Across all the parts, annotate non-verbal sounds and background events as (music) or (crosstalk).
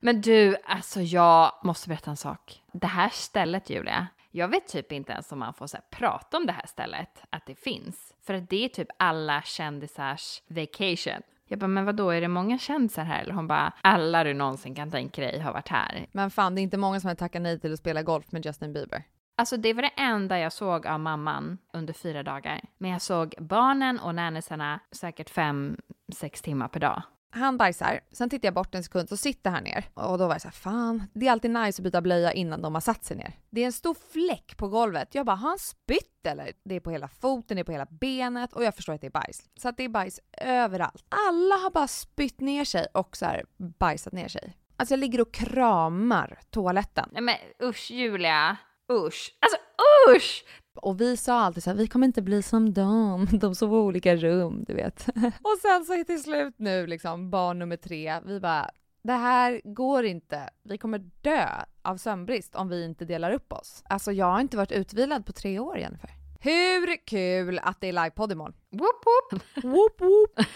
Men du, alltså jag måste berätta en sak. Det här stället Julia, jag vet typ inte ens om man får så prata om det här stället, att det finns. För att det är typ alla kändisars vacation. Jag bara, men vad då är det många kändisar här? Eller hon bara, alla du någonsin kan tänka dig har varit här. Men fan, det är inte många som har tackat nej till att spela golf med Justin Bieber. Alltså det var det enda jag såg av mamman under fyra dagar. Men jag såg barnen och nannisarna säkert fem, sex timmar per dag. Han bajsar, sen tittar jag bort en sekund så sitter han ner. Och då var jag såhär, fan, det är alltid nice att byta blöja innan de har satt sig ner. Det är en stor fläck på golvet. Jag bara, har han spytt eller? Det är på hela foten, det är på hela benet och jag förstår att det är bajs. Så att det är bajs överallt. Alla har bara spytt ner sig och så här bajsat ner sig. Alltså jag ligger och kramar toaletten. Nej men usch Julia, usch. Alltså usch! Och vi sa alltid så här, vi kommer inte bli som dem, (laughs) de sover i olika rum, du vet. (laughs) och sen så till slut nu liksom, barn nummer tre, vi bara, det här går inte. Vi kommer dö av sömnbrist om vi inte delar upp oss. Alltså jag har inte varit utvilad på tre år Jennifer. Hur kul att det är livepodd imorgon? Whoop whoop! (laughs) Whoop whoop!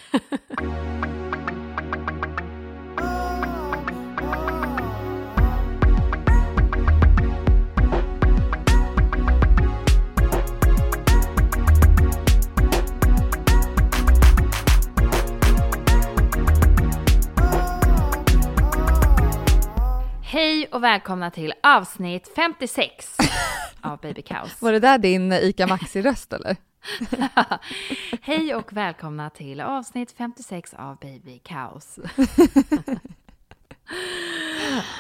Hej och välkomna till avsnitt 56 (laughs) av Baby Kaos. Var det där din ICA Maxi-röst eller? (laughs) Hej och välkomna till avsnitt 56 av Baby Kaos. (laughs)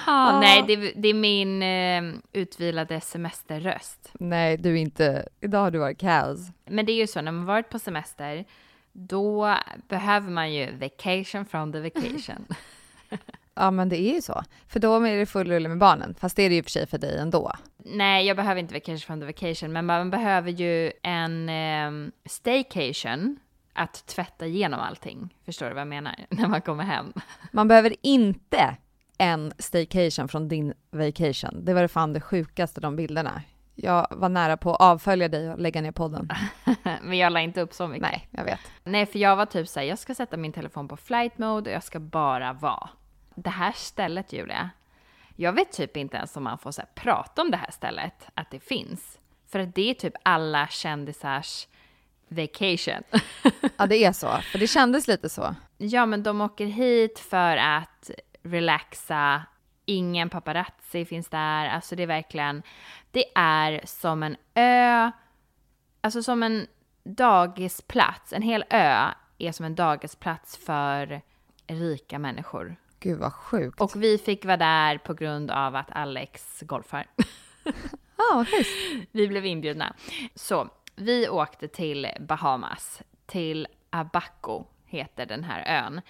ah, nej, det, det är min eh, utvilade semesterröst. Nej, du är inte. Idag har du varit kaos. Men det är ju så, när man varit på semester, då behöver man ju vacation from the vacation. Ja, men det är ju så. För då är det full rulle med barnen. Fast det är det ju för sig för dig ändå. Nej, jag behöver inte vacation from the vacation, men man behöver ju en eh, staycation att tvätta igenom allting. Förstår du vad jag menar? (laughs) När man kommer hem. Man behöver inte en staycation från din vacation. Det var det fan det sjukaste, de bilderna. Jag var nära på att avfölja dig och lägga ner podden. (laughs) men jag la inte upp så mycket. Nej, jag vet. Nej, för jag var typ såhär, jag ska sätta min telefon på flight mode och jag ska bara vara. Det här stället, Julia, jag vet typ inte ens om man får så prata om det här stället, att det finns. För att det är typ alla kändisars vacation. (laughs) Ja, det är så. För det kändes lite så. Ja, men de åker hit för att relaxa. Ingen paparazzi finns där. Alltså det är verkligen, det är som en ö, alltså som en dagisplats. En hel ö är som en dagisplats för rika människor. Gud vad sjukt. Och vi fick vara där på grund av att Alex golfar. (laughs) Ja, oh, Vi blev inbjudna. Så vi åkte till Bahamas, till Abaco heter den här ön.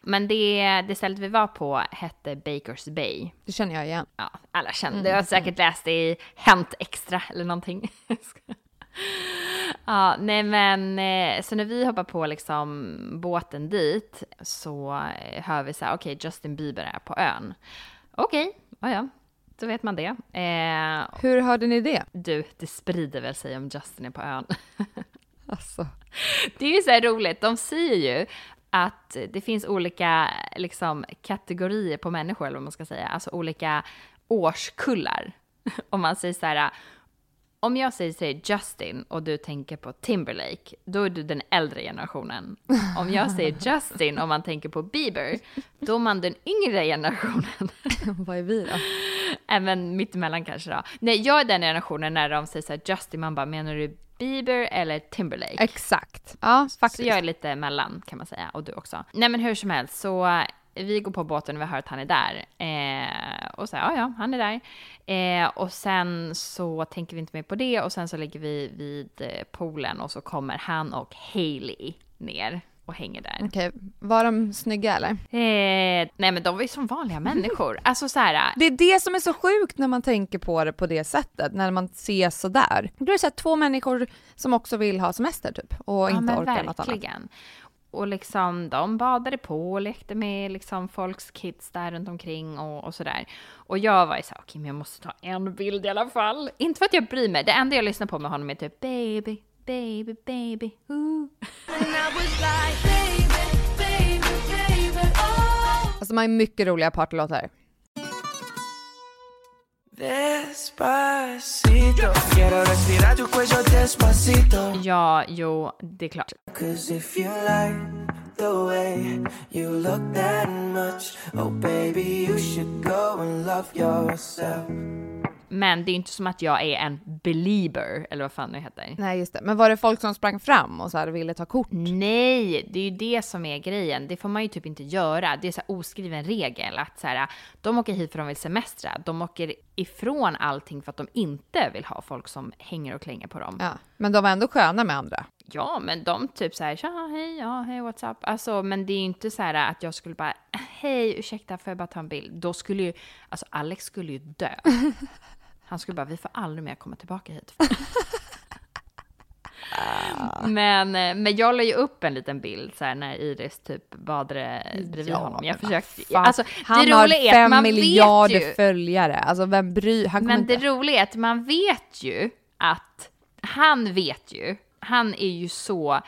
Men det, det stället vi var på hette Bakers Bay. Det känner jag igen. Ja, alla känner det. Jag har säkert läst det i Hänt Extra eller någonting. (laughs) Ja, nej men eh, så när vi hoppar på liksom båten dit så eh, hör vi så här, okej Justin Bieber är på ön. Okej, ja ja, då vet man det. Eh, Hur hörde ni det? du, det sprider väl sig om Justin är på ön. (laughs) Alltså. Det är ju så här roligt, de säger ju att det finns olika liksom, kategorier på människor, eller vad man ska säga, alltså olika årskullar. (laughs) Om man säger så här, om jag säger, säger Justin och du tänker på Timberlake, då är du den äldre generationen. Om jag säger (laughs) Justin och man tänker på Bieber, då är man den yngre generationen. (laughs) Vad är vi då? (laughs) Även mittemellan kanske då. Nej, jag är den generationen när de säger så här Justin, man bara menar du Bieber eller Timberlake? Exakt. Ja, faktiskt. Så jag är lite mellan kan man säga, och du också. Nej men hur som helst, så vi går på båten och vi hör att han är där. Eh, och så ja, ja, han är där. Eh, och sen så tänker vi inte mer på det och sen så ligger vi vid eh, poolen och så kommer han och Hailey ner och hänger där. Okej, var de snygga eller? Eh, nej men de var ju som vanliga (laughs) människor. Alltså så här, Det är det som är så sjukt när man tänker på det på det sättet, när man ser sådär. Då är det så här, två människor som också vill ha semester typ och ja, inte orkar något annat. Och liksom de badade på och lekte med liksom folks kids där runt omkring och, och sådär. Och jag var ju såhär, okej men jag måste ta en bild i alla fall. Inte för att jag bryr mig, det enda jag lyssnar på med honom är typ baby, baby, baby, ooh. Alltså de har ju mycket roliga partylåtar. Despacito, quiero respirar tu cuello despacito. Ja, jo, det är klart. Cause if you like the way you look that much, oh baby, you should go and love yourself. Men det är inte som att jag är en belieber, eller vad fan det heter. Nej just det, men var det folk som sprang fram och så här ville ta kort? Nej, det är ju det som är grejen. Det får man ju typ inte göra. Det är så oskriven regel att så här, de åker hit för att de vill semestra. De åker ifrån allting för att de inte vill ha folk som hänger och klänger på dem. Ja, Ja, men de var ändå sköna med andra. men de typ så här, tja, hej, ja, hej, what's up? Alltså, men det är ju inte så här att jag skulle bara, hej, ursäkta, får jag bara ta en bild? Då skulle ju, alltså Alex skulle ju dö. (laughs) Han skulle bara, vi får aldrig mer komma tillbaka hit. Men, eh, men jag la ju upp en liten bild så här när Iris typ badade bredvid Ja, honom. Jag försökte, fan. alltså Han det har fem man miljarder ju, följare. Alltså vem bryr Han men det inte... roliga är att man vet ju att han vet ju, han är ju så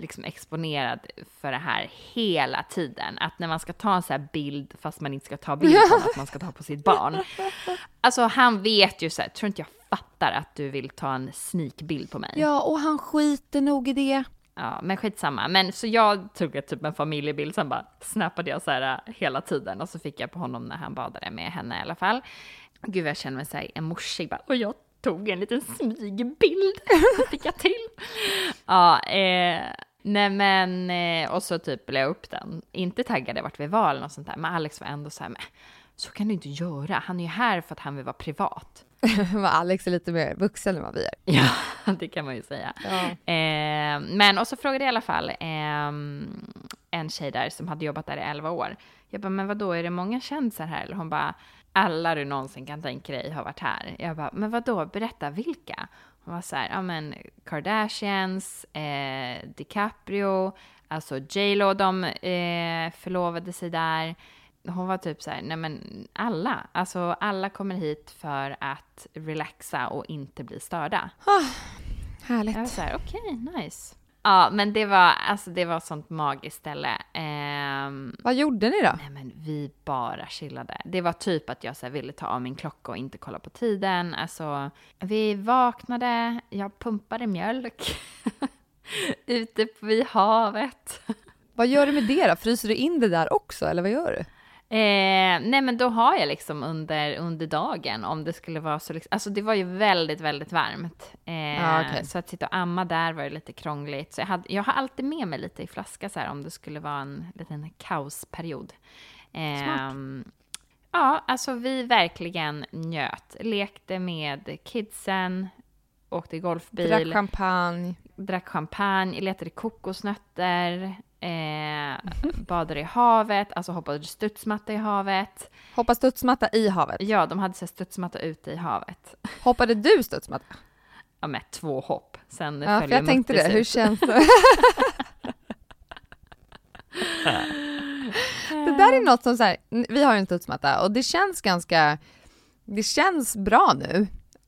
liksom exponerad för det här hela tiden. Att när man ska ta en sån här bild, fast man inte ska ta bild på att man ska ta på sitt barn. Alltså han vet ju så här, tror inte jag fattar att du vill ta en sneakbild på mig. Ja, och han skiter nog i det. Ja, men skitsamma. Men så jag tog ett, typ en familjebild, sen bara snappade jag så här äh, hela tiden och så fick jag på honom när han badade med henne i alla fall. Gud, jag känner mig så här en morsig bara, och jag tog en liten smygbild, (laughs) fick jag till. Ja, eh, nej men, eh, och så typ la jag upp den. Inte taggade vart vi var eller något sånt där, men Alex var ändå så här, men så kan du inte göra. Han är ju här för att han vill vara privat. (laughs) Alex är lite mer vuxen än vad vi är. (laughs) Ja, det kan man ju säga. Ja. Eh, men, och så frågade jag i alla fall eh, en tjej där som hade jobbat där i 11 år. Jag bara, men vad då är det många kändisar här? Eller hon bara, alla du någonsin kan tänka dig har varit här. Jag bara, men vad då? berätta vilka? Hon var så här, ja men Kardashians, eh, DiCaprio, alltså J Lo, de eh, förlovade sig där. Hon var typ så här, nej men alla, alltså alla kommer hit för att relaxa och inte bli störda. Härligt. Jag var så här, okej, nice. Ja, men det var, alltså det var sånt magiskt ställe. Ehm, Vad gjorde ni då? nej men vi bara chillade. Det var typ att jag så här, ville ta av min klocka och inte kolla på tiden. Alltså, vi vaknade, jag pumpade mjölk. (laughs) Ute vid havet. Vad gör du med det då? Fryser du in det där också eller vad gör du? Eh, nej men då har jag liksom under, under dagen om det skulle vara så, liksom, alltså det var ju väldigt, väldigt varmt. Eh, Ja, okej. Så att sitta och amma där var ju lite krångligt. Så jag, hade, jag har alltid med mig lite i flaska så här om det skulle vara en liten kaosperiod. Eh, Ja, alltså vi verkligen njöt. Lekte med kidsen, åkte golfbil Drack champagne. drack champagne, letade kokosnötter, eh, badade i havet, alltså hoppade studsmatta i havet. Hoppa studsmatta i havet. Ja, de hade så studsmatta ute i havet. (laughs) Hoppade du studsmatta? ja, med två hopp. Sen Ja, för jag tänkte det. Hur ut. känns det? (laughs) det där är något som så här, vi har ju en studsmatta och det känns ganska, det känns bra nu.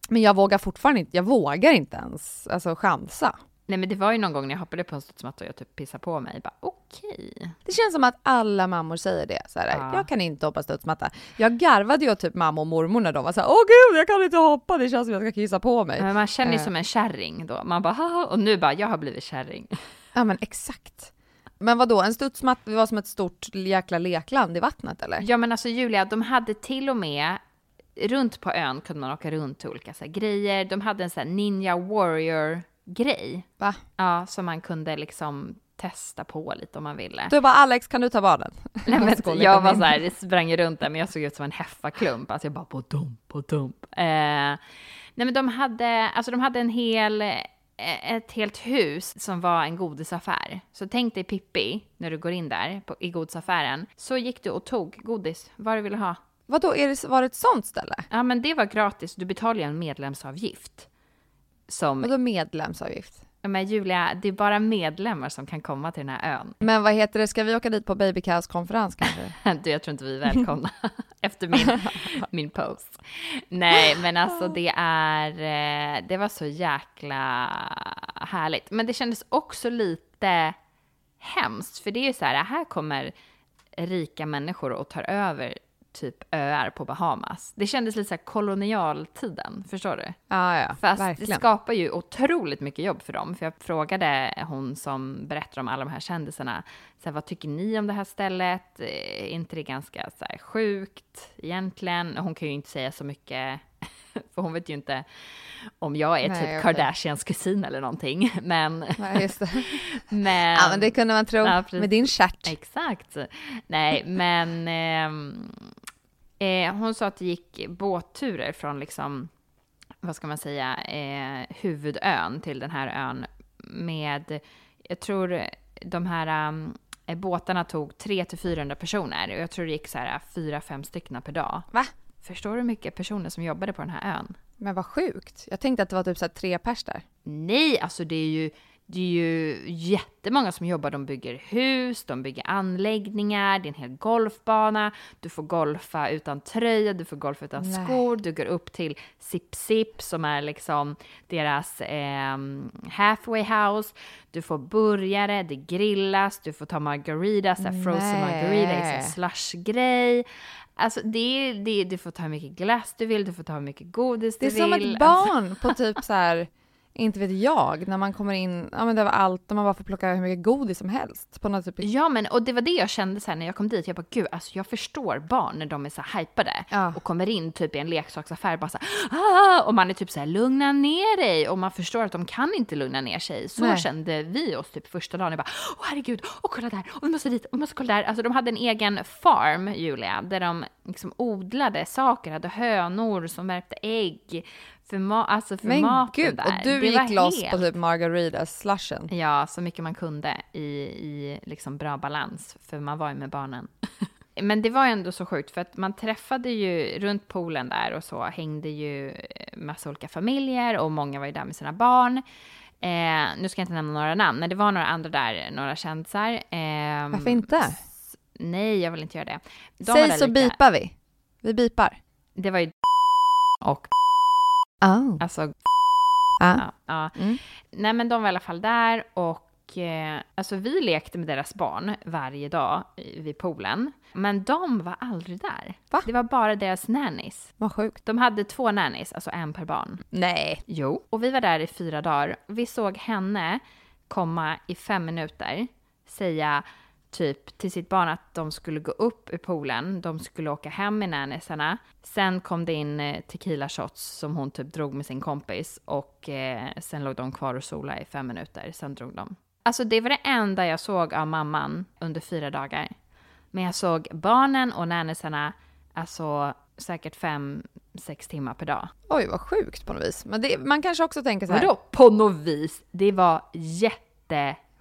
Men jag vågar fortfarande inte, jag vågar inte ens alltså chansa. Nej men det var ju någon gång när jag hoppade på en studsmatta och jag typ pissade på mig. Bara okej. Det känns som att alla mammor säger det. Så här, Ja. Jag kan inte hoppa studsmatta. Jag garvade ju typ mamma och mormor när de var så här, åh gud jag kan inte hoppa, det känns som jag ska kissa på mig. Men man känner ju Eh. som en kärring då. Man bara haha och nu bara jag har blivit kärring. Ja men exakt. Men vad då en studsmatta, det var som ett stort jäkla lekland i vattnet eller? Ja men alltså Julia, de hade till och med runt på ön kunde man åka runt till olika så här, grejer. De hade en sån här ninja warrior grej. Va? Ja, som man kunde liksom testa på lite om man ville. Du bara Alex kan du ta barnen? (laughs) Nej, men jag var så här, det sprang runt där men jag såg ut som en heffaklump. Alltså jag bara på dump, på dump. Eh, nej men de hade, alltså de hade en hel, eh, ett helt hus som var en godisaffär. Så tänk dig Pippi när du går in där på, i godisaffären. Så gick du och tog godis, vad du ville ha. Vadå, är det, var det ett sånt ställe? Ja men det var gratis, du betalar ju en medlemsavgift. Som, Vadå medlemsavgift? Men Julia, det är bara medlemmar som kan komma till den här ön. Men vad heter det, ska vi åka dit på Baby Cows konferens kanske? (laughs) Du, jag tror inte vi är välkomna (laughs) efter min, (laughs) min post. Nej, men alltså det är, eh, det var så jäkla härligt. Men det kändes också lite hemskt, för det är ju så här, här kommer rika människor och tar över typ öar på Bahamas. Det kändes lite så här kolonialtiden, förstår du? Ja, ja, Fast det verkligen. skapar ju otroligt mycket jobb för dem. För jag frågade hon som berättar om alla de här kändisarna, så här, vad tycker ni om det här stället? Eh, Är inte det ganska så här, sjukt egentligen? Hon kan ju inte säga så mycket, (laughs) för hon vet ju inte om jag är Nej, typ okej. Kardashians kusin eller någonting. (laughs) Men, Nej, just det. (laughs) men, Ja, men det kunde man tro. Ja, med din stjärt. Exakt. Nej, men ehm, eh, hon sa att det gick båtturer från liksom, vad ska man säga, eh, huvudön till den här ön med, jag tror de här um, eh, båtarna tog 300-400 personer och jag tror det gick så här 4-5 stycken per dag. Va? Förstår du hur mycket personer som jobbade på den här ön? Men vad sjukt. Jag tänkte att det var typ så tre pers där. Nej, alltså det är ju, det är ju jättemånga som jobbar. De bygger hus, de bygger anläggningar, det är en hel golfbana. Du får golfa utan tröja, du får golfa utan Nej. skor. Du går upp till Sip Sip som är liksom deras eh, halfway house. Du får burgare, det grillas, du får ta margaritas, så frozen margarita, liksom slush-grej. Alltså det det du får ta hur mycket glass du vill, du får ta hur mycket godis Det är du som vill. ett barn på typ så här, inte vet jag, när man kommer in, ja men det var allt, och man bara får plocka hur mycket godis som helst. På något typ, Ja, men och det var det jag kände så här när jag kom dit. Jag bara, gud, alltså jag förstår barn när de är så hypade Ja. och kommer in typ i en leksaksaffär bara så här, ah! och man är typ så här, lugna ner dig och man förstår att de kan inte lugna ner sig. Så Nej. kände vi oss typ första dagen. Jag bara, åh herregud, och kolla där, och vi måste dit, och vi måste kolla där. Alltså de hade en egen farm, Julia, där de liksom odlade saker, hade hönor som värpte ägg för, ma- alltså för men maten gud, där. och du Det gick loss helt- på typ margaritas-slushen. Ja, så mycket man kunde i, i liksom bra balans, för man var ju med barnen. (laughs) Men det var ändå så sjukt, för att man träffade ju runt poolen där och så hängde ju eh, massa olika familjer och många var ju där med sina barn. Eh, nu ska jag inte nämna några namn, men det var några andra där, några kändisar. Eh, Varför inte? Nej, jag vill inte göra det. De Säg så lite- bipar vi. Vi bipar. Det var ju (laughs) och Oh. alltså Ah. Ja, ja. Mm. Nej men de var i alla fall där och eh, alltså vi lekte med deras barn varje dag vid poolen. Men de var aldrig där. Va? Det var bara deras nannies. Vad sjukt. De hade två nannies, alltså en per barn. Nej. Jo. Och vi var där i fyra dagar. Vi såg henne komma i fem minuter, säga typ till sitt barn att de skulle gå upp i poolen, de skulle åka hem med nannisarna. Sen kom det in eh, tequila shots som hon typ drog med sin kompis och eh, sen låg de kvar och sola i fem minuter, sen drog de. Alltså det var det enda jag såg av mamman under fyra dagar. Men jag såg barnen och nannisarna, alltså säkert fem, sex timmar per dag. Oj, vad sjukt på något vis. Men det, man kanske också tänker så här. Vadå på något vis? Det var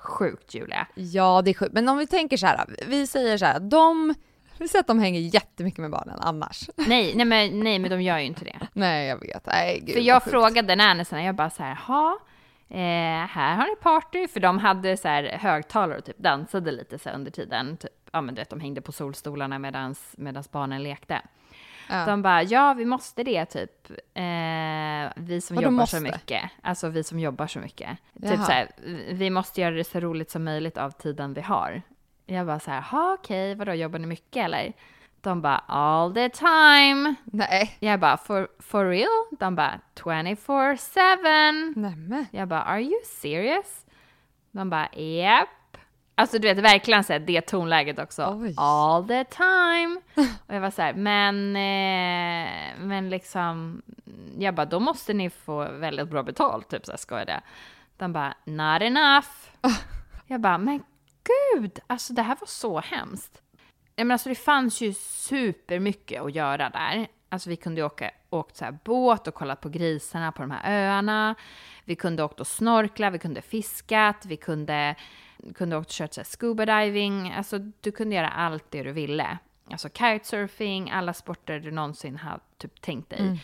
jättesjukt Julia. Ja, det är sjukt. Men om vi tänker så här, vi säger så här, de Du ser att de hänger jättemycket med barnen annars. (laughs) Nej, nej men, nej, men de gör ju inte det. Nej, jag vet. Nej, gud, För jag sjukt. frågade nannisarna, jag bara så här, ha, eh, här har ni party, för de hade så här högtalare och typ dansade lite så under tiden. Typ, ja men du vet, de hängde på solstolarna medans, medans barnen lekte. Ja. De bara, ja vi måste det typ, eh, vi som Vadå jobbar så mycket. Alltså vi som jobbar så mycket. Typ Jaha. så här, vi måste göra det så roligt som möjligt av tiden vi har. Jag bara så här, ha okej, vadå jobbar ni mycket eller? De bara, all the time. Nej. Jag bara, for, for real? De bara, 24-7. Nämen. Jag bara, are you serious? De bara, yep. Alltså du vet verkligen så här, det tonläget också. Oj. All the time. (laughs) Och jag var så här, men, eh, men liksom, jag bara, då måste ni få väldigt bra betalt, typ så här skojade jag. De bara, not enough. (laughs) Jag bara, men gud, alltså det här var så hemskt. Nej, men alltså det fanns ju supermycket att göra där. Alltså vi kunde ju åka åkt så här båt och kollat på grisarna på de här öarna. Vi kunde åkt och snorkla, vi kunde fiskat, vi kunde, kunde och kört så här scuba diving. Alltså du kunde göra allt det du ville. Alltså kitesurfing, alla sporter du någonsin har typ tänkt dig.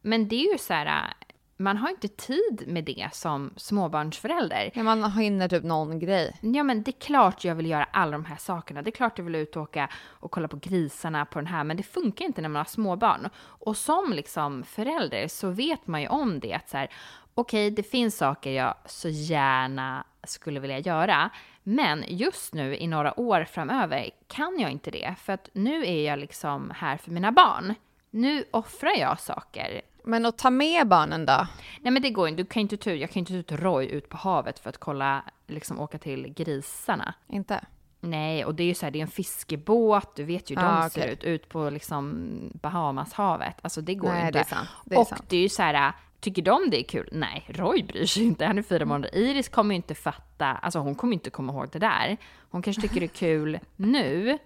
Men det är ju så här, man har inte tid med det som småbarnsförälder. Ja, man hinner typ någon grej. Ja men det är klart jag vill göra alla de här sakerna. Det är klart jag vill ut och åka och kolla på grisarna på den här. Men det funkar inte när man har småbarn. Och som liksom förälder så vet man ju om det. Att så här, okej det finns saker jag så gärna skulle vilja göra. Men just nu i några år framöver kan jag inte det. För att nu är jag liksom här för mina barn. Nu offrar jag saker Men att ta med barnen då? Nej men det går inte, du kan inte ta jag kan inte ta ut Roy ut på havet för att kolla, liksom åka till grisarna. Inte? Nej, och det är ju så här, det är en fiskebåt, du vet ju hur de Ah, ser ut, ut på liksom Bahamashavet. Alltså det går Nej, inte. det är sant. Det är och sant. det är ju så här, tycker de det är kul? Nej, Roy bryr sig inte, han är fyra månader. Iris kommer ju inte fatta, alltså hon kommer inte komma ihåg det där. Hon kanske tycker det är kul nu.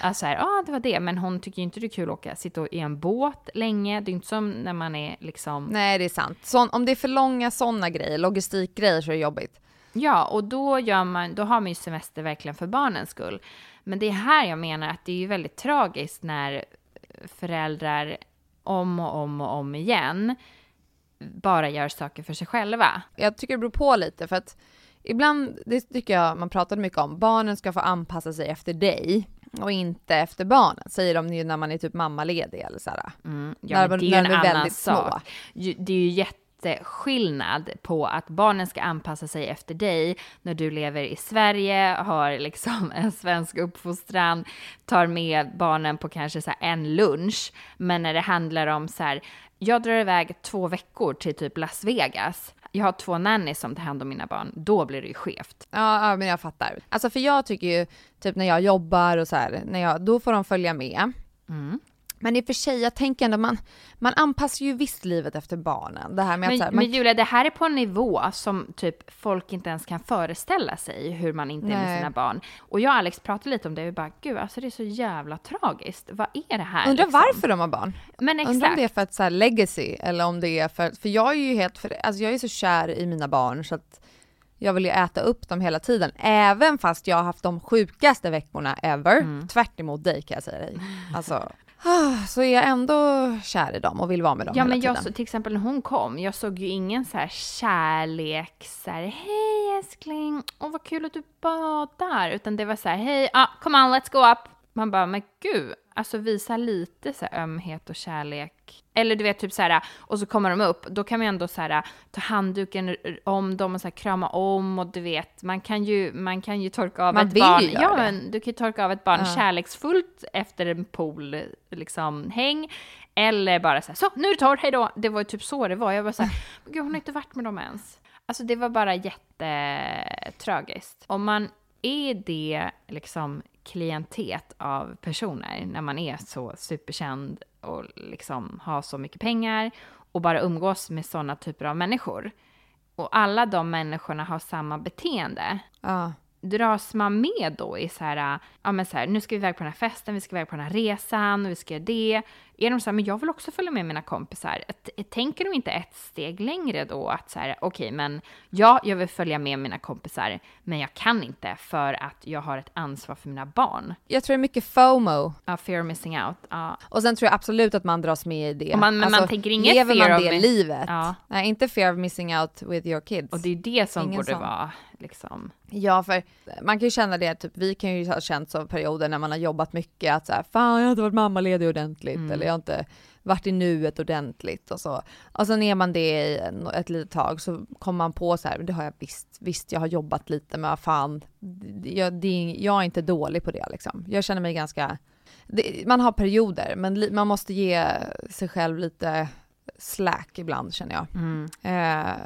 Alltså så här, ja ah, det var det, men hon tycker ju inte det är kul att åka, sitta i en båt länge. Det är inte som när man är liksom Nej, det är sant. Sån, om det är för långa sådana grejer, logistikgrejer, så är det jobbigt. Ja, och då, gör man, då har man ju semester verkligen för barnens skull. Men det är här jag menar att det är ju väldigt tragiskt när föräldrar om och om och om igen bara gör saker för sig själva. Jag tycker det beror på lite för att ibland, det tycker jag man pratade mycket om, barnen ska få anpassa sig efter dig och inte efter barnen, säger de ju när man är typ mammaledig eller sådär. Mm, ja, När- det är när ju en annan väldigt små. sak. Ju- Det är ju jätteskillnad på att barnen ska anpassa sig efter dig när du lever i Sverige, har liksom en svensk uppfostran, tar med barnen på kanske så en lunch. Men när det handlar om så här, jag drar iväg två veckor till typ Las Vegas. Jag har två nannies som tar hand om mina barn. Då blir det ju skevt. Ja, ja, men jag fattar. Alltså för jag tycker ju, typ när jag jobbar och så här, när jag, då får de följa med. Mm. Men i och för sig, jag tänker ändå, man, man anpassar ju visst livet efter barnen. Det här med att Men, så här, man, men Julia, det här är på en nivå som typ folk inte ens kan föreställa sig hur man inte är med Nej. sina barn. Och jag och Alex pratade lite om det och vi bara, gud alltså det är så jävla tragiskt. Vad är det här? undrar liksom? varför de har barn. Men Undrar om exakt. det är för att så här, legacy eller om det är för, för jag är ju helt, för, alltså jag är så kär i mina barn så att jag vill ju äta upp dem hela tiden. Även fast jag har haft de sjukaste veckorna ever, Mm. tvärt emot dig kan jag säga dig. Alltså, så är jag ändå kär i dem och vill vara med dem Ja men jag, så, till exempel när hon kom, jag såg ju ingen så här kärlek, så här, hej älskling, åh vad kul att du badar, utan det var så här, hej, ah, come on let's go up. Man bara, men gud, alltså visa lite så här ömhet och kärlek. Eller du vet typ så här, och så kommer de upp, då kan man ju ändå så här ta handduken om dem och så här krama om och du vet, man kan ju, man kan ju torka av Man ett barn. göra ja men du kan ju torka av ett barn Ja. kärleksfullt efter en pool, liksom häng. Eller bara så här, så nu är det torr, hej då. Det var ju typ så det var. Jag var så här, (laughs) gud hon har inte varit med dem ens. Alltså det var bara jättetragiskt. Om man är det liksom klientet av personer när man är så superkänd och liksom har så mycket pengar och bara umgås med sådana typer av människor. Och alla de människorna har samma beteende Ja. dras man med då i så här, ja men så här, nu ska vi iväg på den här festen, vi ska iväg på den här resan, och vi ska göra det. Är de så här, men jag vill också följa med mina kompisar. T- Tänker de inte ett steg längre då att så här, okej, men ja, jag vill följa med mina kompisar, men jag kan inte för att jag har ett ansvar för mina barn. Jag tror det är mycket FOMO. Ja, fear of missing out. Ja. Och sen tror jag absolut att man dras med i det. Alltså, Och man- men man tänker inget Lever man det livet? Ja. Nej, inte fear of missing out with your kids. Och det är det som Ingen borde sån. vara liksom... Ja, för man kan ju känna det, typ, vi kan ju ha känt så perioder när man har jobbat mycket att så här, fan jag har inte varit mammaledig ordentligt Mm. eller jag har inte varit i nuet ordentligt och så. Och sen är man det i ett litet tag så kommer man på så här, det har jag visst, visst jag har jobbat lite men vad fan, jag, det är, jag är inte dålig på det liksom. Jag känner mig ganska, det, man har perioder men li, man måste ge sig själv lite slack ibland känner jag. Mm. Eh,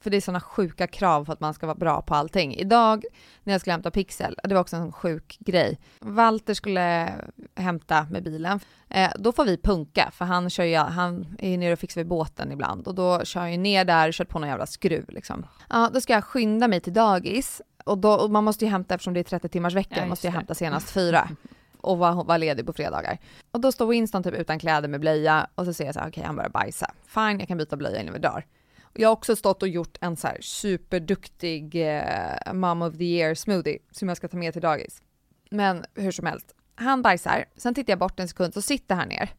för det är sådana sjuka krav för att man ska vara bra på allting. Idag när jag skulle hämta Pixel, det var också en sjuk grej. Walter skulle hämta med bilen. Eh, då får vi punka, för han kör ju, han är ju nere och fixar vid båten ibland och då kör jag ju ner där och kör på någon jävla skruv liksom. Ja, då ska jag skynda mig till dagis och, då, och man måste ju hämta, eftersom det är 30 timmars vecka, Ja, måste jag hämta senast fyra (laughs) och vara var ledig på fredagar. Och då står Winston typ utan kläder med blöja och så ser jag så här, okej han börjar bajsa. Fine, jag kan byta blöja innan vi drar. Jag har också stått och gjort en så här superduktig eh, mom of the year smoothie som jag ska ta med till dagis. Men hur som helst, han bajsar, sen tittar jag bort en sekund så sitter han ner.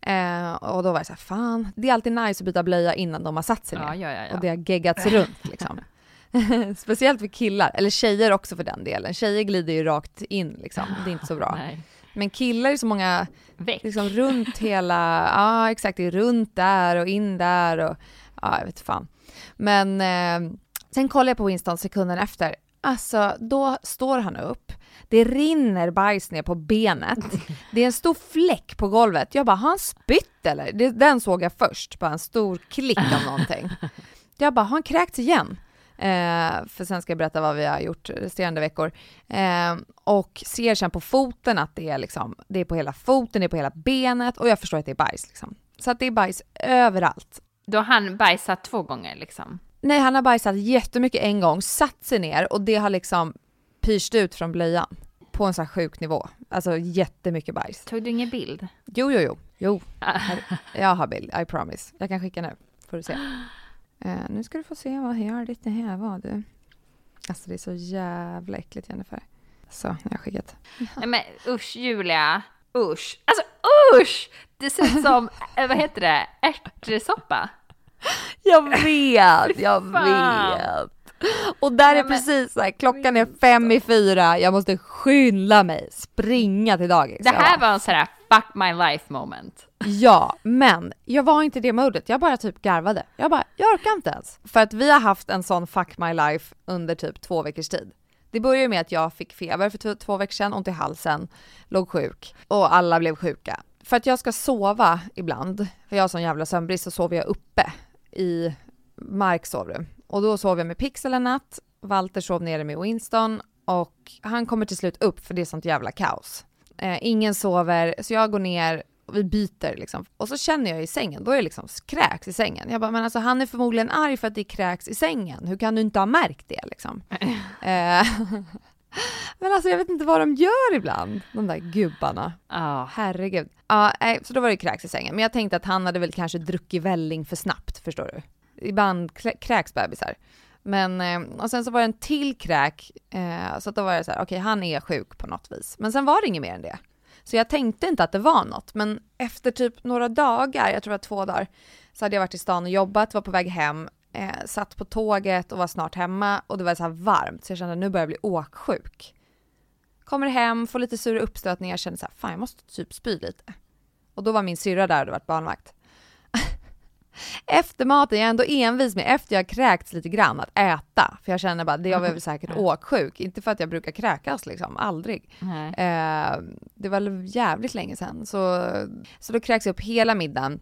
Eh, och då var jag så här, fan, det är alltid nice att byta blöja innan de har satt sig ner. Ja, ja, ja. Och det har geggats runt liksom. (laughs) (laughs) Speciellt för killar, eller tjejer också för den delen. Tjejer glider ju rakt in liksom, det är inte så bra. (gasps) Nej. Men killar är så många, Väck. liksom runt hela, ja exakt, det är runt där och in där och ja, jag vet fan. Men eh, sen kollar jag på Winston sekunden efter, alltså då står han upp, det rinner bajs ner på benet, det är en stor fläck på golvet. Jag bara, har han spytt eller? Det, den såg jag först, bara en stor klick av någonting. (laughs) Jag bara, har han kräkts igen? Eh, för sen ska jag berätta vad vi har gjort resterande veckor. Eh, och ser sen på foten att det är liksom, det är på hela foten, det är på hela benet och jag förstår att det är bajs liksom. Så att det är bajs överallt. Då har han bajsat två gånger liksom. Nej, han har bajsat jättemycket en gång, satt sig ner och det har liksom pyrst ut från blöjan på en sån här sjuk nivå. Alltså jättemycket bajs. Tog du ingen bild? Jo, jo, jo. jo. (laughs) Jag har bild, I promise. Jag kan skicka nu, får du se. Eh, nu ska du få se vad härligt det här var du. Alltså det är så jävla äckligt Jennifer. Så, jag har skickat. (laughs) Nej men usch Julia, usch. Alltså usch! Det ser ut som, (laughs) eh, vad heter det, ärtsoppa. Jag vet, (laughs) jag vet. Och där är precis så här, klockan är fem i fyra, jag måste skynda mig, springa till dagis. Det Jag här var en sån här fuck my life moment. Ja, men jag var inte i det modet. Jag bara typ garvade. Jag bara, jag orkar inte ens. För att vi har haft en sån fuck my life under typ två veckors tid. Det började med att jag fick feber för två- veckor sedan, ont i halsen, låg sjuk och alla blev sjuka. För att jag ska sova ibland, för jag har sån jävla sömnbrist, så sover jag uppe i Marks sovrum. Och då sov jag med Pixel en natt, Walter sov nere med Winston och han kommer till slut upp för det är sånt jävla kaos. Eh, ingen sover, så jag går ner och vi byter liksom. Och så känner jag i sängen, då är det liksom kräks i sängen. Jag bara, men alltså han är förmodligen arg för att det är kräks i sängen. Hur kan du inte ha märkt det liksom? (laughs) eh, (laughs) men alltså jag vet inte vad de gör ibland, de där gubbarna. Ja. Herregud. Ja, så då var det kräks i sängen. Men jag tänkte att han hade väl kanske druckit välling för snabbt, förstår du? Ibland kräks bebisar. Men, eh, och sen så var det en till kräk, eh, så att då var det så här, okej han är sjuk på något vis. Men sen var det inget mer än det. Så jag tänkte inte att det var något, men efter typ några dagar, jag tror det var två dagar, så hade jag varit i stan och jobbat, var på väg hem, eh, satt på tåget och var snart hemma och det var så här varmt så jag kände att nu börjar jag bli åksjuk. Kommer hem, får lite sura uppstötningar, känner så här, fan jag måste typ spy lite. Och då var min syrra där och hade varit barnvakt. Efter maten, jag är ändå envis med, efter jag kräkts lite grann, att äta. För jag känner bara, det jag var väl (laughs) säkert åksjuk. Inte för att jag brukar kräkas liksom, aldrig. Eh, det var jävligt länge sedan. Så, så då kräks jag upp hela middagen.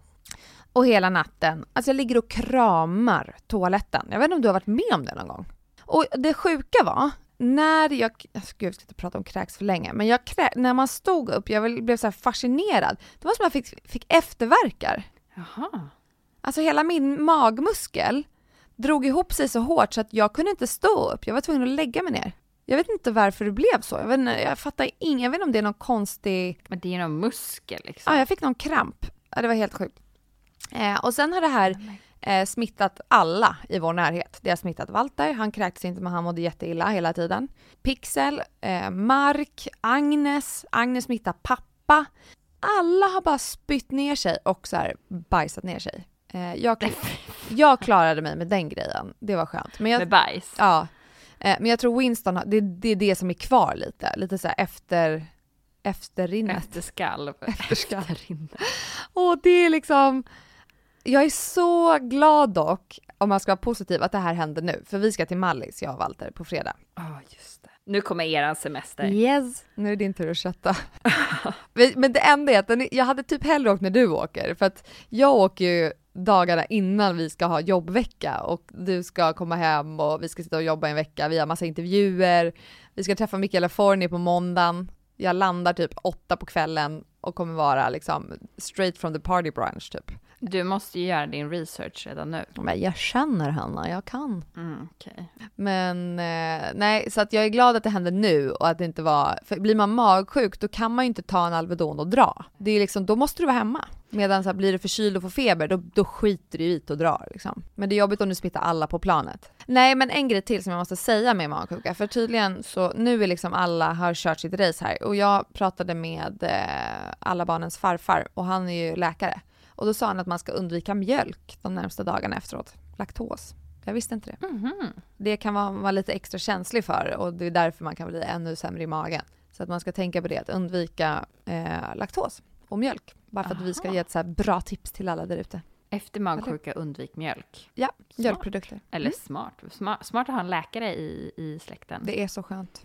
Och hela natten. Alltså jag ligger och kramar toaletten. Jag vet inte om du har varit med om det någon gång? Och det sjuka var, när jag, alltså gud jag ska inte prata om kräks för länge, men jag krä, när man stod upp, jag blev så här fascinerad. Det var som att jag fick, fick efterverkar. Jaha. Alltså hela min magmuskel drog ihop sig så hårt så att jag kunde inte stå upp. Jag var tvungen att lägga mig ner. Jag vet inte varför det blev så. Jag, vet inte, jag fattar inget. Jag vet inte om det är någon konstig... Men det är någon muskel liksom. Ja, jag fick någon kramp. Ja, det var helt sjukt. Eh, och sen har det här eh, smittat alla i vår närhet. Det har smittat Walter, han kräktes inte men han mådde jätteilla hela tiden. Pixel, eh, Mark, Agnes, Agnes smittar pappa. Alla har bara spytt ner sig och så här bajsat ner sig. Eh, jag, jag klarade mig med den grejen, det var skönt. Men jag, Med bajs. Ja. Eh, men jag tror Winston, det, det är det som är kvar lite. Lite så här efter, efterrinnet. Efter skalv. Efterskalv. (laughs) Och det är liksom, jag är så glad dock, om man ska vara positiv, att det här händer nu. För vi ska till Mallis, jag och Walter, på fredag. Ja, just det. Nu kommer eran semester. Yes! Nu är det din tur att chatta. (laughs) Men- det enda är att jag hade typ hellre åkt när du åker, för att jag åker ju dagarna innan vi ska ha jobbvecka och du ska komma hem och vi ska sitta och jobba en vecka, vi har massa intervjuer, vi ska träffa Michaela Forni på måndagen, jag landar typ åtta på kvällen och kommer vara liksom straight from the party brunch typ. Du måste ju göra din research redan nu. Men jag känner Hanna, jag kan. Mm, okej. Men eh, nej, så att jag är glad att det händer nu och att det inte var, för blir man magsjuk då kan man ju inte ta en Alvedon och dra. Det är liksom, då måste du vara hemma. Medan så här, blir du förkyld och får feber, då, då skiter du i det och drar liksom. Men det är jobbigt om du smittar alla på planet. Nej men en grej till som jag måste säga med magsjuka, för tydligen så nu är liksom alla har kört sitt race här och jag pratade med eh, alla barnens farfar och han är ju läkare. Och då sa han att man ska undvika mjölk de närmsta dagarna efteråt. Laktos. Jag visste inte det det kan man vara lite extra känslig för och det är därför man kan bli ännu sämre i magen. Så att man ska tänka på det, att undvika eh, laktos och mjölk. Bara för att vi ska ge ett så bra tips till alla där ute. Efter magsjuka, undvik mjölk. Ja, mjölkprodukter. Eller smart. smart. Smart att ha en läkare i, i släkten. Det är så skönt.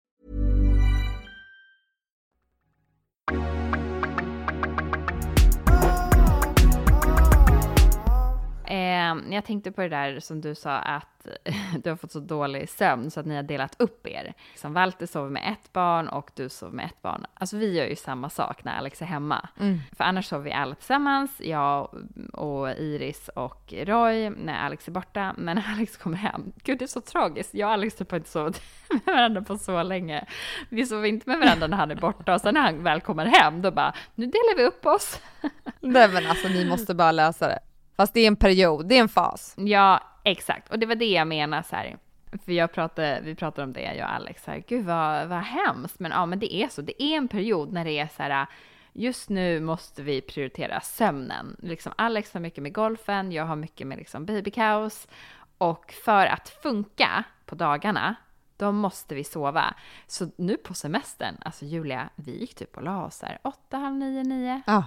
Eh, jag tänkte på det där som du sa att (laughs) du har fått så dålig sömn så att ni har delat upp er. Liksom Walter sover med ett barn och du sover med ett barn. Alltså vi gör ju samma sak när Alex är hemma. Mm. För annars sover vi alla tillsammans, jag och Iris och Roy när Alex är borta. Men när (laughs) Alex kommer hem, gud det är så tragiskt. Jag och Alex typ har inte sovit (laughs) med varandra på så länge. Vi sover inte med varandra när han är borta och sen när han väl kommer hem då bara, nu delar vi upp oss. Nej men alltså ni måste bara lösa det. Fast det är en period, det är en fas. Ja, exakt. Och det var det jag menade så här. För jag pratade, vi pratade om det, jag och Alex, så här, gud vad, vad hemskt. Men ja, men det är så. Det är en period när det är så här, just nu måste vi prioritera sömnen. Liksom Alex har mycket med golfen, jag har mycket med liksom babykaos. Och för att funka på dagarna, då måste vi sova. Så nu på semestern, alltså Julia, vi gick typ och la oss här åtta, halv nio, nio. Ja,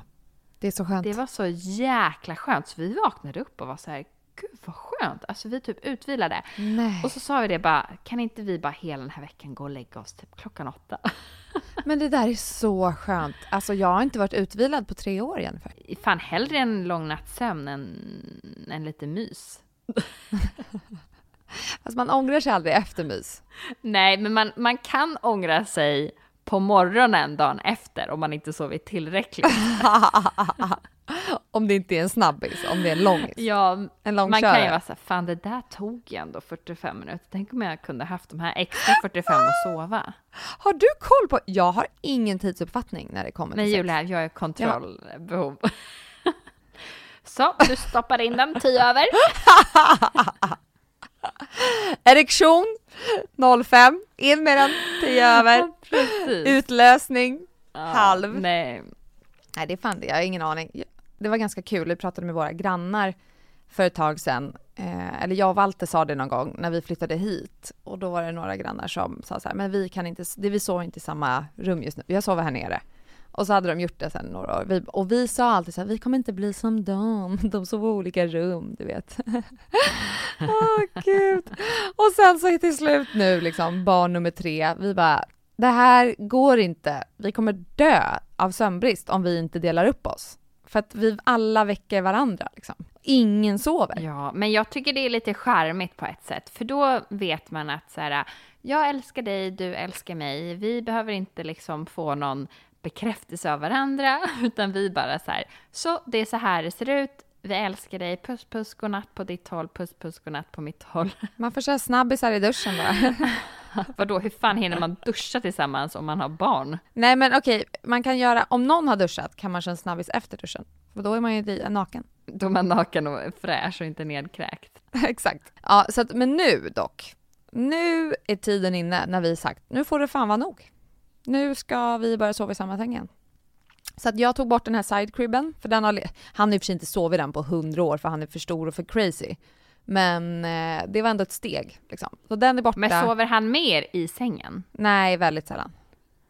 det är så skönt. Det var så jäkla skönt, så vi vaknade upp och var så här, gud vad skönt. Alltså vi typ utvilade. Nej. Och så sa vi det bara, kan inte vi bara hela den här veckan gå och lägga oss typ klockan åtta? (laughs) Men det där är så skönt. Alltså jag har inte varit utvilad på tre år Jennifer. Fan hellre en lång natts sömn än, än lite mys. (laughs) Alltså man ångrar sig aldrig efter mys. Nej, men man, man kan ångra sig på morgonen dagen efter om man inte sovit tillräckligt. (laughs) om det inte är en snabbis, om det är en långis. Ja, en man kan ju vara så här, fan det där tog ju ändå 45 minuter. Tänk om jag kunde haft de här extra 45 att sova. (laughs) Har du koll på? Jag har ingen tidsuppfattning när det kommer Nej till Julia, jag har kontrollbehov. (laughs) Så, du stoppar in den 10 över. (laughs) Erektion 05, in med den 10 över. Utlösning Ja, halv. Nej. Nej, det är fan det. Jag har ingen aning. Det var ganska kul. Vi pratade med våra grannar för ett tag sedan. Eh, eller jag och Walter sa det någon gång när vi flyttade hit. Och då var det några grannar som sa så här, men vi kan inte, det, vi sover inte i samma rum just nu. Jag sover här nere. Och så hade de gjort det sen några år. Vi, och vi sa alltid så här, vi kommer inte bli som dem. (laughs) De sov i olika rum, du vet. (laughs) Åh oh, gud. Och sen så till slut nu liksom, barn nummer tre, vi bara, det här går inte. Vi kommer dö av sömnbrist om vi inte delar upp oss. För att vi alla väcker varandra liksom. Ingen sover. Ja, men jag tycker det är lite charmigt på ett sätt. För då vet man att så här, jag älskar dig, du älskar mig. Vi behöver inte liksom få någon bekräftelse av varandra, (laughs) utan vi bara så här, så det är så här det ser ut. Vi älskar dig, puss puss godnatt på ditt håll, puss puss godnatt på mitt håll. (laughs) Man får köra snabbisar i duschen bara. (laughs) Vadå, hur fan hinner man duscha tillsammans om man har barn? Nej men okej, man kan göra, om någon har duschat kan man köra en snabbis efter duschen. För då är man ju naken. Då är man naken och fräsch och inte nedkräkt. Exakt. Ja, så att, men nu dock. Nu är tiden inne när vi sagt, nu får det fan vara nog. Nu ska vi börja sova i samma säng igen. Så att jag tog bort den här sidecribben, för den har, han har i och för sig inte sovit den på hundra år för han är för stor och för crazy. Men eh, det var ändå ett steg. Liksom. Så den är borta. Men sover han mer i sängen? Nej, väldigt sällan.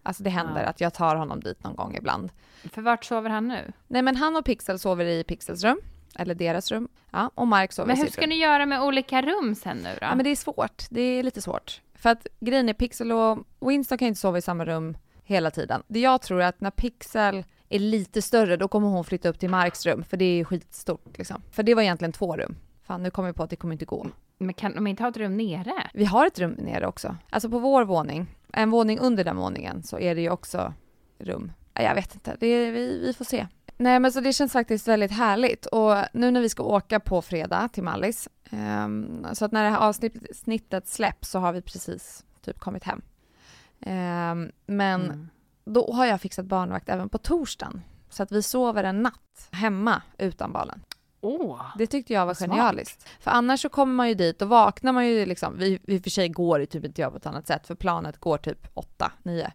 Alltså det händer Ja. att jag tar honom dit någon gång ibland. För vart sover han nu? Nej men han och Pixel sover i Pixels rum. Eller deras rum. Ja, och Mark sover Men i hur sitt ska rum. ni göra med olika rum sen nu då? Ja men det är svårt. Det är lite svårt. För att grejen är Pixel och Winston kan inte sova i samma rum hela tiden. Det jag tror är att när Pixel är lite större då kommer hon flytta upp till Marks rum för det är skitstort liksom. För det var egentligen två rum. Fan nu kommer jag på att det kommer inte gå. Men kan de inte ha ett rum nere? Vi har ett rum nere också. Alltså på vår våning, en våning under den våningen så är det ju också rum. Ja, Jag vet inte, det vi, vi får se. Nej men så det känns faktiskt väldigt härligt och nu när vi ska åka på fredag till Mallis ehm, så att när det här avsnittet släpps så har vi precis typ kommit hem. Ehm, men Mm. då har jag fixat barnvakt även på torsdagen så att vi sover en natt hemma utan barnen. Åh! Det tyckte jag var Smart. genialiskt. För annars så kommer man ju dit och vaknar man ju liksom, vi, vi för sig går det typ inte jag på ett annat sätt för planet går typ 8, 9.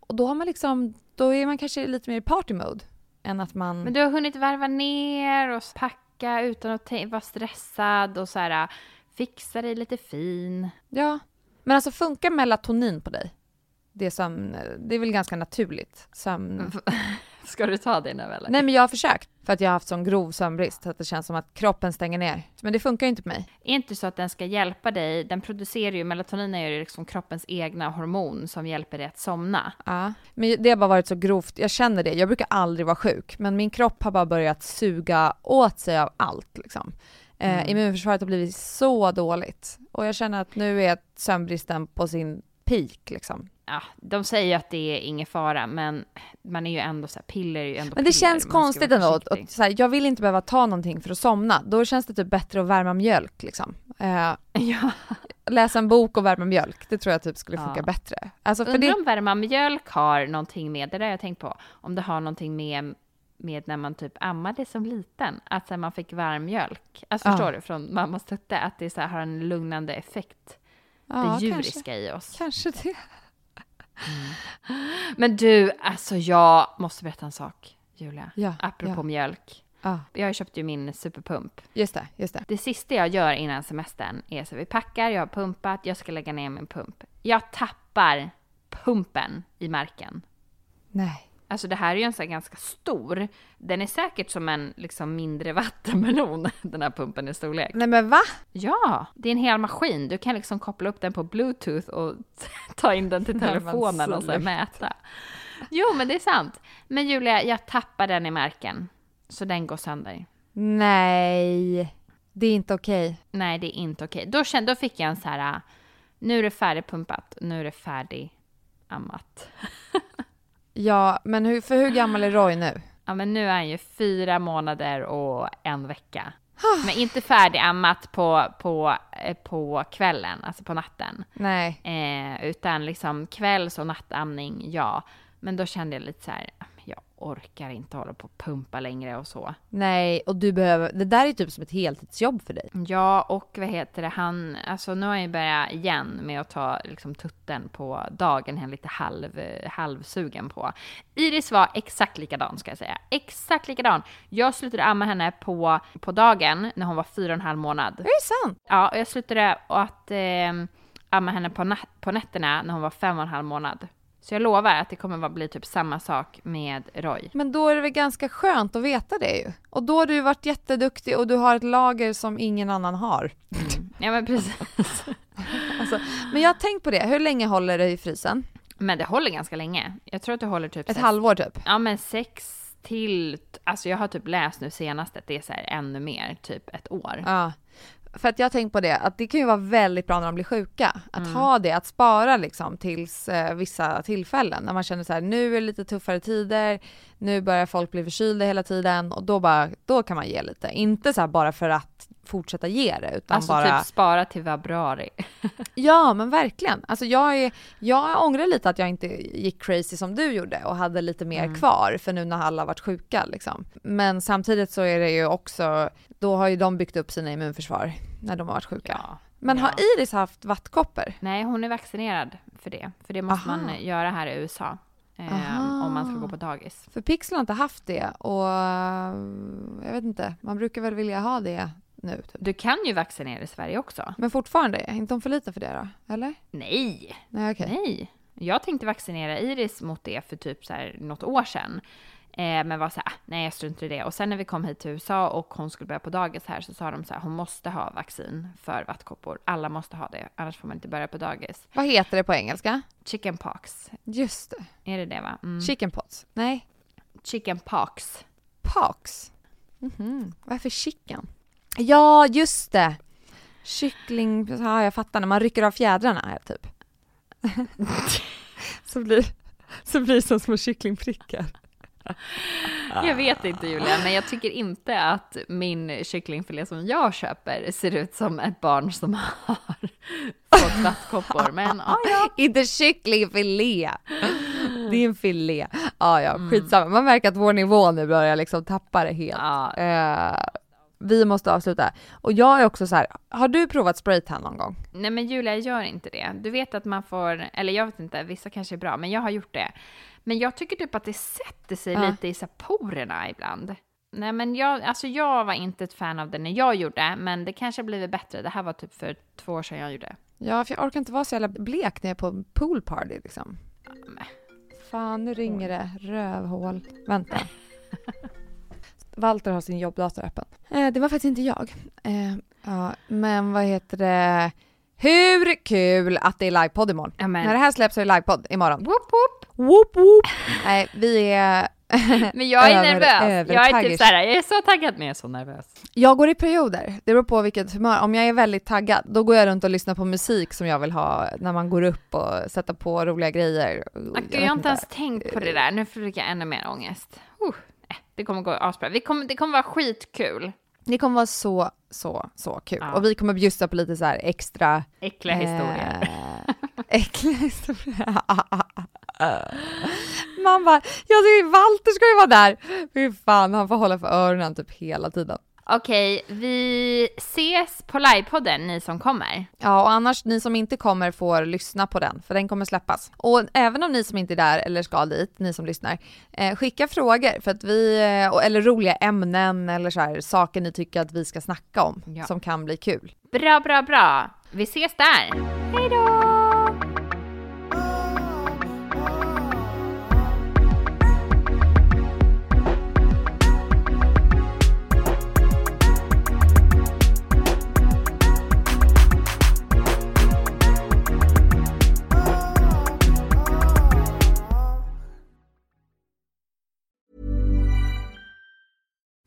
Och då har man liksom, då är man kanske lite mer i party mode än att man... Men du har hunnit varva ner och packa utan att vara stressad och så här fixa dig lite fin. Ja. Men alltså funkar melatonin på dig? Det är sömn, det är väl ganska naturligt sömn... Ska du ta det nu eller? Nej men jag har försökt för att jag har haft sån grov sömnbrist så att det känns som att kroppen stänger ner. Men det funkar ju inte på mig. Är inte så att den ska hjälpa dig, den producerar ju, melatonin är ju liksom kroppens egna hormon som hjälper dig att somna. Ja, men det har bara varit så grovt. Jag känner det. Jag brukar aldrig vara sjuk, men min kropp har bara börjat suga åt sig av allt liksom. Eh, Mm. Immunförsvaret har blivit så dåligt. Och jag känner att nu är sömnbristen på sin peak liksom. Ja, de säger ju att det är ingen fara, men man är ju ändå så här, piller är ju ändå Men det piller. känns konstigt ändå. Och, och, så här, jag vill inte behöva ta någonting för att somna. Då känns det typ bättre att värma mjölk liksom. Eh, (laughs) Ja. läsa en bok och värma mjölk, det tror jag typ skulle Ja. funka bättre. Alltså Undrar det, om värma mjölk har någonting med, det där jag tänkt på, om det har någonting med, med när man typ ammade som liten, att så här, man fick varm mjölk. Alltså Ja. förstår du, från mammas tutte, att det så här, har en lugnande effekt. ja, det djuriska kanske, i oss. kanske det. (laughs) Men du, alltså jag måste berätta en sak, Julia. Ja, Apropå ja. mjölk. Ja, Jag köpte ju min superpump. just det, just det. Det sista jag gör innan semestern är så vi packar, jag har pumpat, jag ska lägga ner min pump. Jag tappar pumpen i marken. Nej. Alltså det här är ju en sån här ganska stor. Den är säkert som en liksom mindre vattenmelon, (laughs) den här pumpen i storlek. Nej men va? Ja, det är en hel maskin. Du kan liksom koppla upp den på bluetooth och (laughs) ta in den till telefonen och sluta. mäta. Jo, men det är sant. Men Julia, jag tappar den i marken. Så den går sönder. Nej. Det är inte okej. Nej, det är inte okej. Då, kände, då fick jag en så här, nu är det färdigpumpat, nu är det färdigammat. (laughs) Ja, men hur, för hur gammal är Roy nu? Ja, men nu är han ju fyra månader och en vecka. Men inte färdigammat på, på, eh, på kvällen, alltså på natten. Nej. Eh, utan liksom kvälls och nattamning, ja. Men då kände jag lite så här, orkar inte hålla på och pumpa längre och så. Nej, och du behöver, det där är typ som ett heltidsjobb för dig. Ja, och vad heter det, han, alltså nu har jag börjat igen med att ta liksom tutten på dagen, han är lite halv, halvsugen på. Iris var exakt likadan ska jag säga, exakt likadan. Jag slutade amma henne på, på dagen när hon var fyra och en halv månad. Är det sant? Ja, och jag slutade att eh, amma henne på, nat- på nätterna när hon var fem och en halv månad. Så jag lovar att det kommer att bli typ samma sak med Roy. Men då är det väl ganska skönt att veta det ju. Och då har du varit jätteduktig och du har ett lager som ingen annan har. Ja men precis. (laughs) Alltså, men jag har tänkt på det, hur länge håller det i frysen? Men det håller ganska länge. Jag tror att det håller typ Ett sex- halvår typ? Ja men sex till, alltså jag har typ läst nu senast att det är så här ännu mer, typ ett år. Ja. För att jag har tänkt på det, att det kan ju vara väldigt bra när de blir sjuka. Att Mm. ha det, att spara liksom tills eh, vissa tillfällen. När man känner så här, nu är det lite tuffare tider, nu börjar folk bli förkylda hela tiden och då bara, då kan man ge lite. Inte så bara för att fortsätta ge det, utan Alltså bara... typ spara till februari. (laughs) Ja, men verkligen. Alltså jag, är, jag ångrar lite att jag inte gick crazy som du gjorde och hade lite mer Mm. kvar för nu när alla varit sjuka liksom. Men samtidigt så är det ju också, då har ju de byggt upp sina immunförsvar när de har varit sjuka. Ja. Men ja. har Iris haft vattkoppor? Nej, hon är vaccinerad för det. För det måste Aha. man göra här i USA. Eh, om man ska gå på dagis. För Pixel har inte haft det och eh, jag vet inte, man brukar väl vilja ha det nu typ. Du kan ju vaccinera i Sverige också. Men fortfarande, är inte de för lite för det då? Eller? Nej, Nej okej. nej. Jag tänkte vaccinera Iris mot det för typ så här något år sedan. Eh, men var så här, ah, nej jag struntar i det. Och sen när vi kom hit till USA och hon skulle börja på dagis här så sa de så här, hon måste ha vaccin för vattkoppor. Alla måste ha det, annars får man inte börja på dagis. Vad heter det på engelska? Chicken pox, Just det. är det det va? Mm. Chicken pots? Nej. Chicken pox. Pox? Mhm. Varför chicken? Ja, just det. Kyckling, ja jag fattar, när man rycker av fjädrarna här typ. (laughs) så blir så blir det som små kycklingprickar. Jag vet inte Julia, men jag tycker inte att min kycklingfilé som jag köper ser ut som ett barn som har (laughs) fått vattkoppor. Men ah, ja, Inte kycklingfilé. Det är en filé. Ja, ja, skitsamma. Man märker att vår nivå nu börjar liksom tappa det helt. ja. Eh, vi måste avsluta. Och jag är också så här, har du provat spraytan någon gång? Nej men Julia, gör inte det. Du vet att man får, eller jag vet inte, vissa kanske är bra, men jag har gjort det. Men jag tycker typ att det sätter sig Ja. lite i så porerna ibland. Nej men jag, alltså jag var inte ett fan av det när jag gjorde, men det kanske har blivit bättre. Det här var typ för två år sedan jag gjorde. Ja, för jag orkar inte vara så jävla blek när jag är på poolparty liksom. men. Fan, nu ringer det. Rövhål. Vänta. (laughs) Walter har sin jobbdator öppen. Eh, det var faktiskt inte jag. Eh, ja, men vad heter det? Hur kul att det är livepodd imorgon. Ja, men- När det här släpps så är det livepodd imorgon. Woop woop! Whoop whoop! Nej, vi är (laughs) Men jag är Över- nervös. Jag är typ såhär, jag är så taggad men jag är så nervös. Jag går i perioder. Det beror på vilket humör. Om jag är väldigt taggad, då går jag runt och lyssnar på musik som jag vill ha när man går upp och sätter på roliga grejer. Jag jag har inte ens tänkt på det där. Nu fick jag ännu mer ångest. Uh, eh, det kommer gå asbra. Vi kommer, det kommer vara skitkul. Det kommer vara så, så, så kul. Ja. Och vi kommer bjussa på lite så här extra... Äckliga historier. Eh, (laughs) äckliga historier. Man bara, jag tycker Walter ska ju vara där. Fy fan, han får hålla för öronen typ hela tiden. Okej, vi ses på livepodden, ni som kommer. Ja, och annars ni som inte kommer får lyssna på den, för den kommer släppas. Och även om ni som inte är där eller ska dit, ni som lyssnar, eh, skicka frågor för att vi, eh, eller roliga ämnen eller så här, saker ni tycker att vi ska snacka om Ja. som kan bli kul. Bra, bra, bra. Vi ses där. Hej då!